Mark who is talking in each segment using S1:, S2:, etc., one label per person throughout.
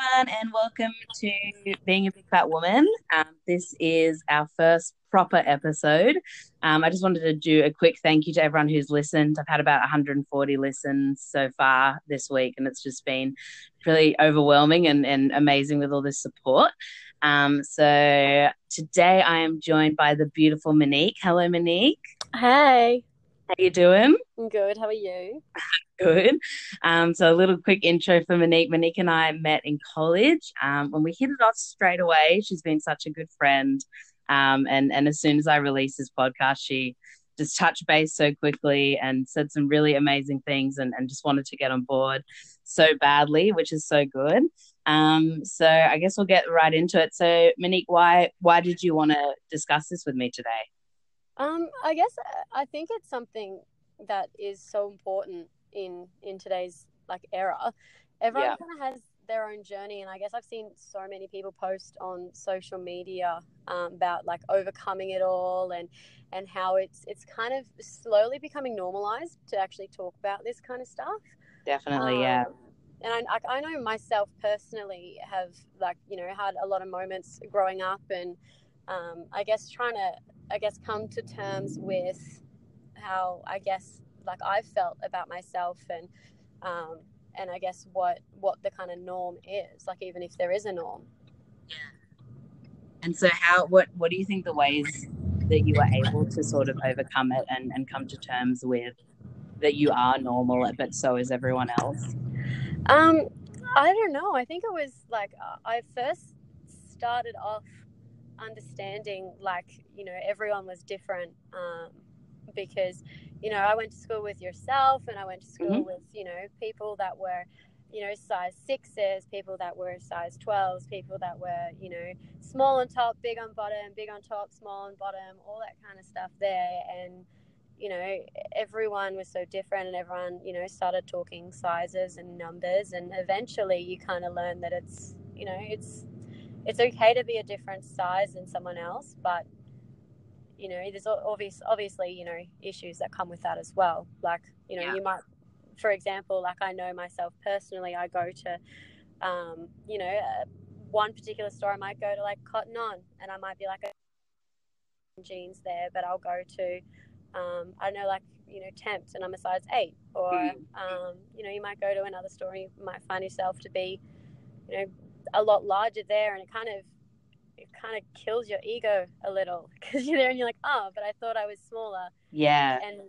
S1: everyone, and welcome to Being a Big Fat Woman. Um, this is our first proper episode. Um, I just wanted to do a quick thank you to everyone who's listened. I've had about 140 listens so far this week, and it's just been really overwhelming and, and amazing with all this support. Um, so today I am joined by the beautiful Monique. Hello, Monique.
S2: Hey.
S1: How you doing?
S2: I'm good. How are you?
S1: good. Um, so a little quick intro for Monique. Monique and I met in college. Um, when we hit it off straight away, she's been such a good friend. Um, and and as soon as I released this podcast, she just touched base so quickly and said some really amazing things and, and just wanted to get on board so badly, which is so good. Um, so I guess we'll get right into it. So Monique, why why did you want to discuss this with me today?
S2: Um, I guess uh, I think it's something that is so important in in today's like era. Everyone yeah. kind of has their own journey, and I guess I've seen so many people post on social media um, about like overcoming it all and and how it's it's kind of slowly becoming normalized to actually talk about this kind of stuff.
S1: Definitely, um, yeah.
S2: And I, I know myself personally have like you know had a lot of moments growing up and um, I guess trying to I guess, come to terms with how I guess like I've felt about myself and um, and I guess what what the kind of norm is, like even if there is a norm.
S1: Yeah. And so, how what what do you think the ways that you were able to sort of overcome it and and come to terms with that you are normal, but so is everyone else?
S2: Um, I don't know. I think it was like uh, I first started off understanding like you know everyone was different um, because you know I went to school with yourself and I went to school mm-hmm. with you know people that were you know size sixes people that were size 12s people that were you know small on top big on bottom big on top small on bottom all that kind of stuff there and you know everyone was so different and everyone you know started talking sizes and numbers and eventually you kind of learn that it's you know it's it's okay to be a different size than someone else, but you know, there's obvious, obviously, you know, issues that come with that as well. Like, you know, yeah. you might, for example, like I know myself personally, I go to, um, you know, uh, one particular store, I might go to like Cotton On, and I might be like a jeans there, but I'll go to, um, I know, like you know, Temps, and I'm a size eight, or mm-hmm. um, you know, you might go to another store, and you might find yourself to be, you know, a lot larger there, and it kind of it kind of kills your ego a little because you're there and you're like, oh, but I thought I was smaller.
S1: Yeah.
S2: And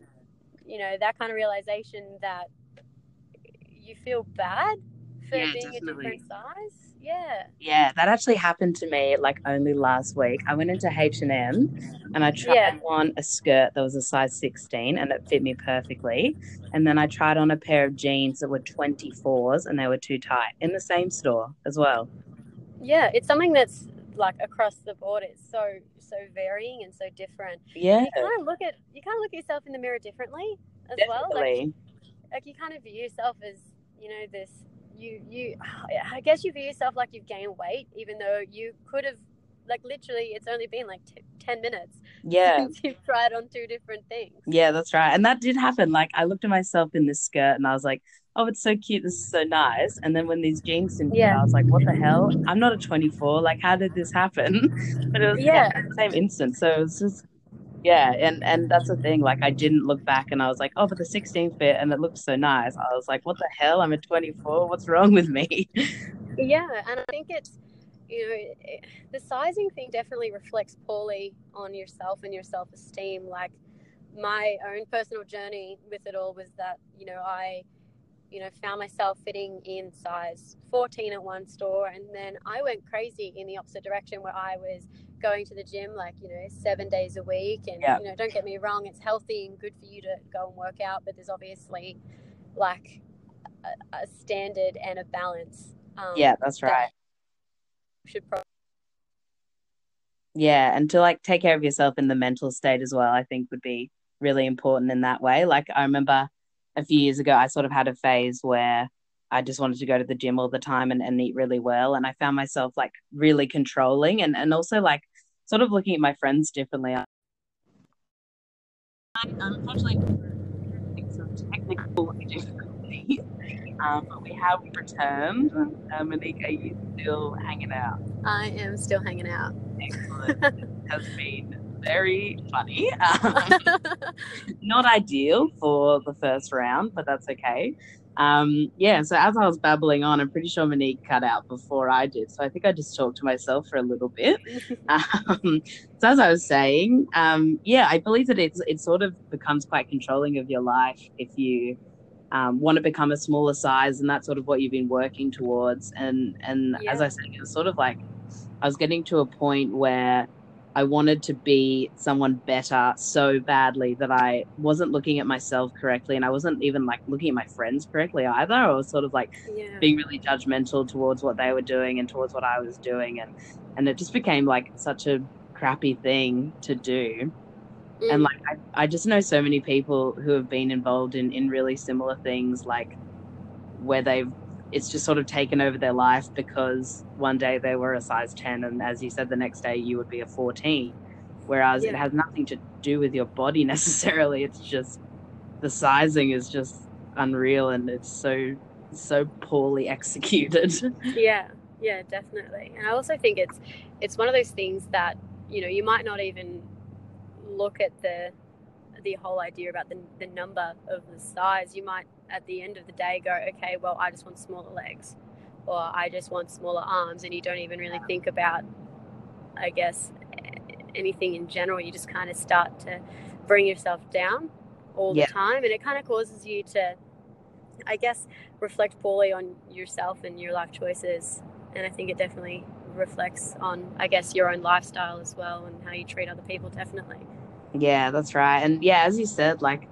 S2: you know that kind of realization that you feel bad for yeah, being definitely. a different size. Yeah.
S1: Yeah, that actually happened to me like only last week. I went into H and M and I tried yeah. on a skirt that was a size sixteen and it fit me perfectly. And then I tried on a pair of jeans that were twenty fours and they were too tight in the same store as well.
S2: Yeah, it's something that's like across the board. It's so so varying and so different.
S1: Yeah.
S2: You kind of look at you kind of look at yourself in the mirror differently as Definitely. well. Like, like you kind of view yourself as you know this you you I guess you view yourself like you've gained weight, even though you could have like literally it's only been like t- 10 minutes
S1: yeah.
S2: since you've tried on two different things.
S1: Yeah that's right. And that did happen. Like i looked at myself in this skirt and i was like oh it's so cute. This is so nice. And then when these jeans didn't yeah. i was like what the hell? I'm not a 24 like how did this happen? But it was yeah, yeah same instant so it was just yeah and and that's the thing like i didn't look back and i was like oh but the 16 fit and it looks so nice i was like what the hell i'm a 24 what's wrong with me
S2: yeah and i think it's you know the sizing thing definitely reflects poorly on yourself and your self-esteem like my own personal journey with it all was that you know i you know, found myself fitting in size 14 at one store. And then I went crazy in the opposite direction where I was going to the gym like, you know, seven days a week. And, yeah. you know, don't get me wrong, it's healthy and good for you to go and work out, but there's obviously like a, a standard and a balance.
S1: Um, yeah, that's right.
S2: That should probably.
S1: Yeah, and to like take care of yourself in the mental state as well, I think would be really important in that way. Like I remember a few years ago, I sort of had a phase where I just wanted to go to the gym all the time and, and eat really well. And I found myself like really controlling and, and also like sort of looking at my friends differently. I, unfortunately, some technical difficulties. um, but we have returned. Uh, Monique, are you still hanging out?
S2: I am still hanging out.
S1: Excellent. it has been very funny. Um, not ideal for the first round, but that's okay. Um, yeah, so as I was babbling on, I'm pretty sure Monique cut out before I did. So I think I just talked to myself for a little bit. um, so as I was saying, um, yeah, I believe that it's it sort of becomes quite controlling of your life if you um, want to become a smaller size, and that's sort of what you've been working towards. And and yeah. as I said, it was sort of like I was getting to a point where I wanted to be someone better so badly that I wasn't looking at myself correctly and I wasn't even like looking at my friends correctly either. I was sort of like yeah. being really judgmental towards what they were doing and towards what I was doing and and it just became like such a crappy thing to do. Mm. And like I, I just know so many people who have been involved in in really similar things like where they've it's just sort of taken over their life because one day they were a size 10 and as you said the next day you would be a 14 whereas yeah. it has nothing to do with your body necessarily. It's just the sizing is just unreal and it's so so poorly executed.
S2: Yeah yeah definitely. And i also think it's it's one of those things that you know you might not even look at the the whole idea about the, the number of the size. You might at the end of the day go, okay, well, I just want smaller legs or I just want smaller arms. And you don't even really think about, I guess, anything in general. You just kind of start to bring yourself down all yeah. the time. And it kind of causes you to, I guess, reflect poorly on yourself and your life choices. And I think it definitely reflects on, I guess, your own lifestyle as well and how you treat other people, definitely.
S1: Yeah, that's right. And yeah, as you said, like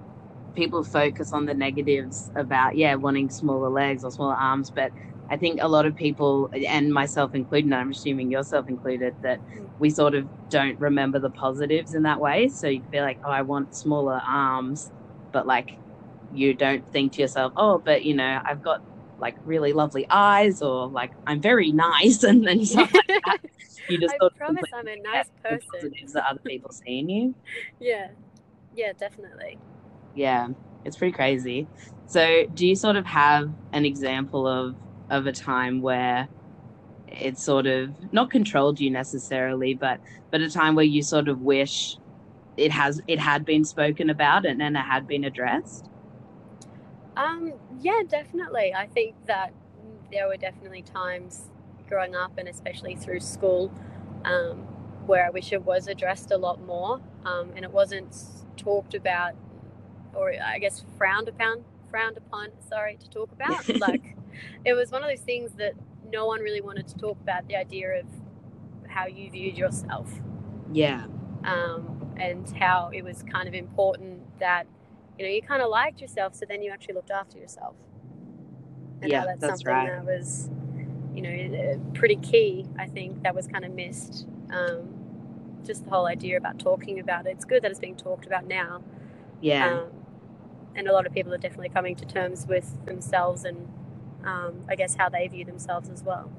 S1: people focus on the negatives about yeah wanting smaller legs or smaller arms but i think a lot of people and myself included i'm assuming yourself included that mm. we sort of don't remember the positives in that way. So you could be like oh i want smaller arms but like you don't think to yourself oh but you know i've got like really lovely eyes or like i'm very nice and then stuff like that.
S2: You just I promise i'm a nice person.
S1: the positives that other people see in you.
S2: Yeah. Yeah definitely
S1: yeah, it's pretty crazy. So, do you sort of have an example of of a time where it sort of not controlled you necessarily, but but a time where you sort of wish it has it had been spoken about and, and it had been addressed?
S2: Um, yeah, definitely. I think that there were definitely times growing up and especially through school um, where I wish it was addressed a lot more um, and it wasn't talked about or I guess frowned upon, frowned upon, sorry, to talk about. like it was one of those things that no one really wanted to talk about the idea of how you viewed yourself.
S1: Yeah.
S2: Um, and how it was kind of important that, you know, you kind of liked yourself, so then you actually looked after yourself. And yeah, that's, that's something right. that was, you know, pretty key, I think, that was kind of missed. Um, just the whole idea about talking about it. It's good that it's being talked about now.
S1: Yeah. Um,
S2: and a lot of people are definitely coming to terms with themselves and um, I guess how they view themselves as well.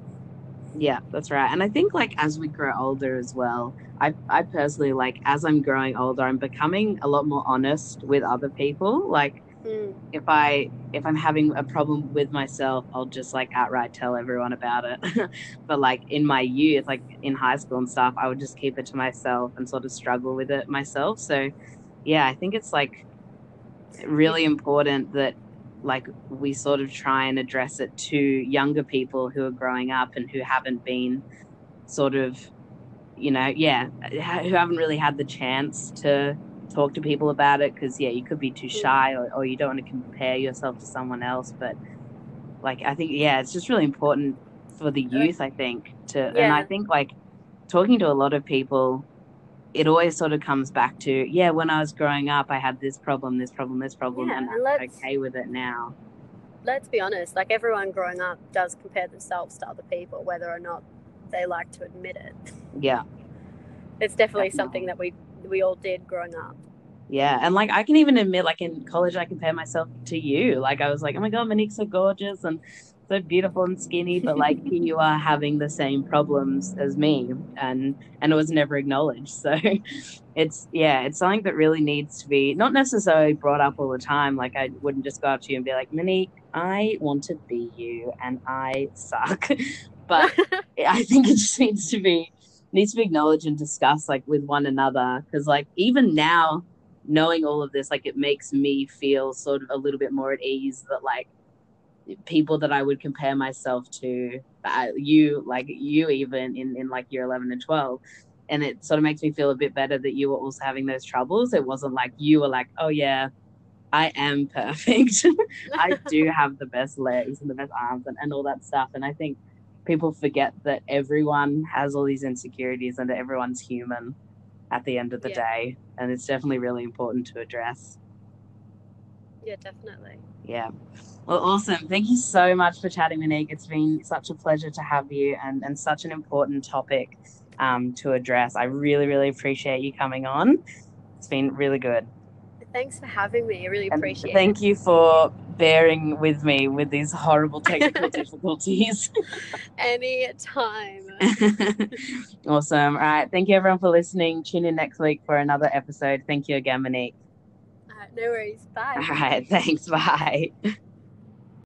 S1: Yeah, that's right. And I think like as we grow older as well, I I personally like as I'm growing older, I'm becoming a lot more honest with other people. Like mm. if I if I'm having a problem with myself, I'll just like outright tell everyone about it. but like in my youth, like in high school and stuff, I would just keep it to myself and sort of struggle with it myself. So yeah, I think it's like really important that like we sort of try and address it to younger people who are growing up and who haven't been sort of you know yeah who haven't really had the chance to talk to people about it because yeah you could be too shy or, or you don't want to compare yourself to someone else but like i think yeah it's just really important for the youth i think to yeah. and i think like talking to a lot of people it always sort of comes back to yeah when i was growing up i had this problem this problem this problem yeah, and i'm okay with it now.
S2: Let's be honest like everyone growing up does compare themselves to other people whether or not they like to admit it.
S1: Yeah.
S2: It's definitely, definitely. something that we we all did growing up.
S1: Yeah and like i can even admit like in college i compare myself to you. Like i was like oh my god monique's so gorgeous and so beautiful and skinny, but like you are having the same problems as me, and and it was never acknowledged. So it's yeah, it's something that really needs to be not necessarily brought up all the time. Like I wouldn't just go up to you and be like, Minnie, I want to be you and I suck. but I think it just needs to be needs to be acknowledged and discussed like with one another because like even now knowing all of this like it makes me feel sort of a little bit more at ease that like people that I would compare myself to uh, you like you even in in like year 11 and 12 and it sort of makes me feel a bit better that you were also having those troubles it wasn't like you were like oh yeah I am perfect. I do have the best legs and the best arms and, and all that stuff. And I think people forget that everyone has all these insecurities and that everyone's human at the end of the yeah. day. And it's definitely really important to address.
S2: Yeah, definitely.
S1: Yeah. Well, awesome. Thank you so much for chatting, Monique. It's been such a pleasure to have you and, and such an important topic um, to address. I really, really appreciate you coming on. It's been really good.
S2: Thanks for having me. I really appreciate
S1: and thank it. Thank you for bearing with me with these horrible technical difficulties.
S2: Any time.
S1: awesome. All right. Thank you, everyone, for listening. Tune in next week for another episode. Thank you again, Monique.
S2: Uh, no worries. Bye.
S1: All right. Thanks. Bye.